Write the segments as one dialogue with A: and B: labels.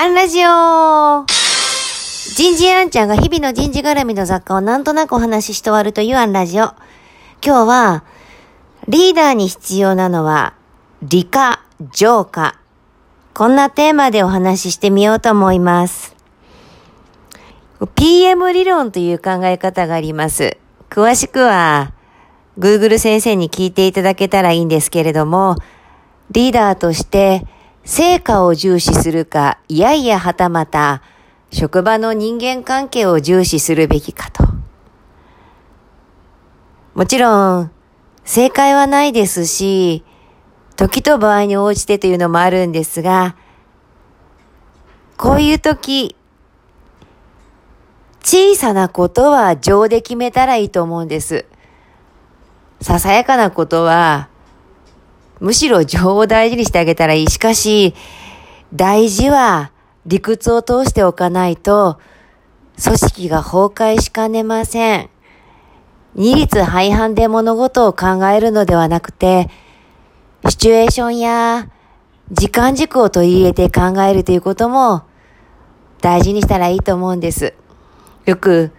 A: アンラジオ人事アンちゃんが日々の人事絡みの雑貨をなんとなくお話しして終わるというアンラジオ。今日は、リーダーに必要なのは、理科、浄化。こんなテーマでお話ししてみようと思います。PM 理論という考え方があります。詳しくは、Google 先生に聞いていただけたらいいんですけれども、リーダーとして成果を重視するか、いやいやはたまた、職場の人間関係を重視するべきかと。もちろん、正解はないですし、時と場合に応じてというのもあるんですが、こういう時、小さなことは情で決めたらいいと思うんです。ささやかなことは、むしろ情を大事にしてあげたらいい。しかし、大事は理屈を通しておかないと、組織が崩壊しかねません。二律背反で物事を考えるのではなくて、シチュエーションや時間軸を取り入れて考えるということも大事にしたらいいと思うんです。よく、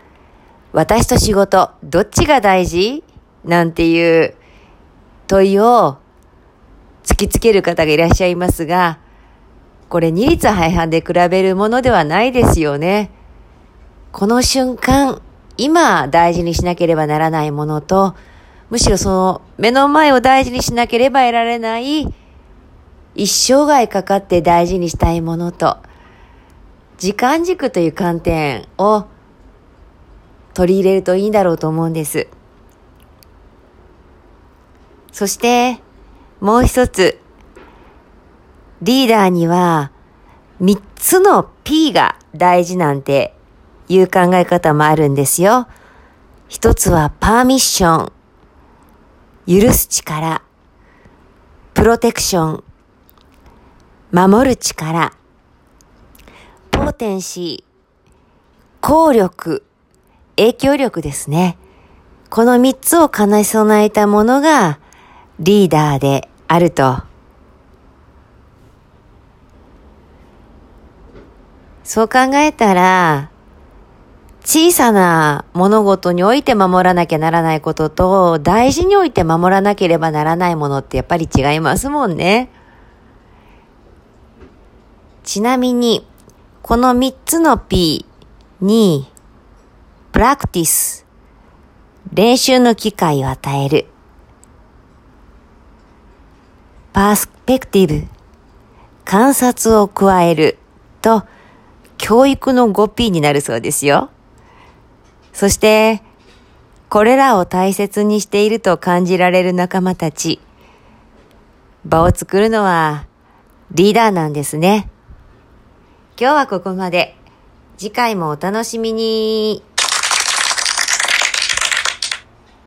A: 私と仕事、どっちが大事？なんていう問いを突きつける方がいらっしゃいますが、これ二律背反で比べるものではないですよね。この瞬間、今大事にしなければならないものと、むしろその目の前を大事にしなければ得られない一生涯かかって大事にしたいものと、時間軸という観点を取り入れるといいんだろうと思うんです。そして、もう一つ、リーダーには三つの P が大事なんていう考え方もあるんですよ。一つはパーミッション、許す力、プロテクション、守る力、ポーテンシー、効力、影響力ですね。この三つを兼ね備えたものがリーダーで。あると。そう考えたら、小さな物事において守らなきゃならないことと、大事において守らなければならないものってやっぱり違いますもんね。ちなみに、この三つの P に、プラクティス、練習の機会を与える。パースペクティブ、観察を加えると、教育の 5P になるそうですよ。そして、これらを大切にしていると感じられる仲間たち。場を作るのはリーダーなんですね。今日はここまで。次回もお楽しみに。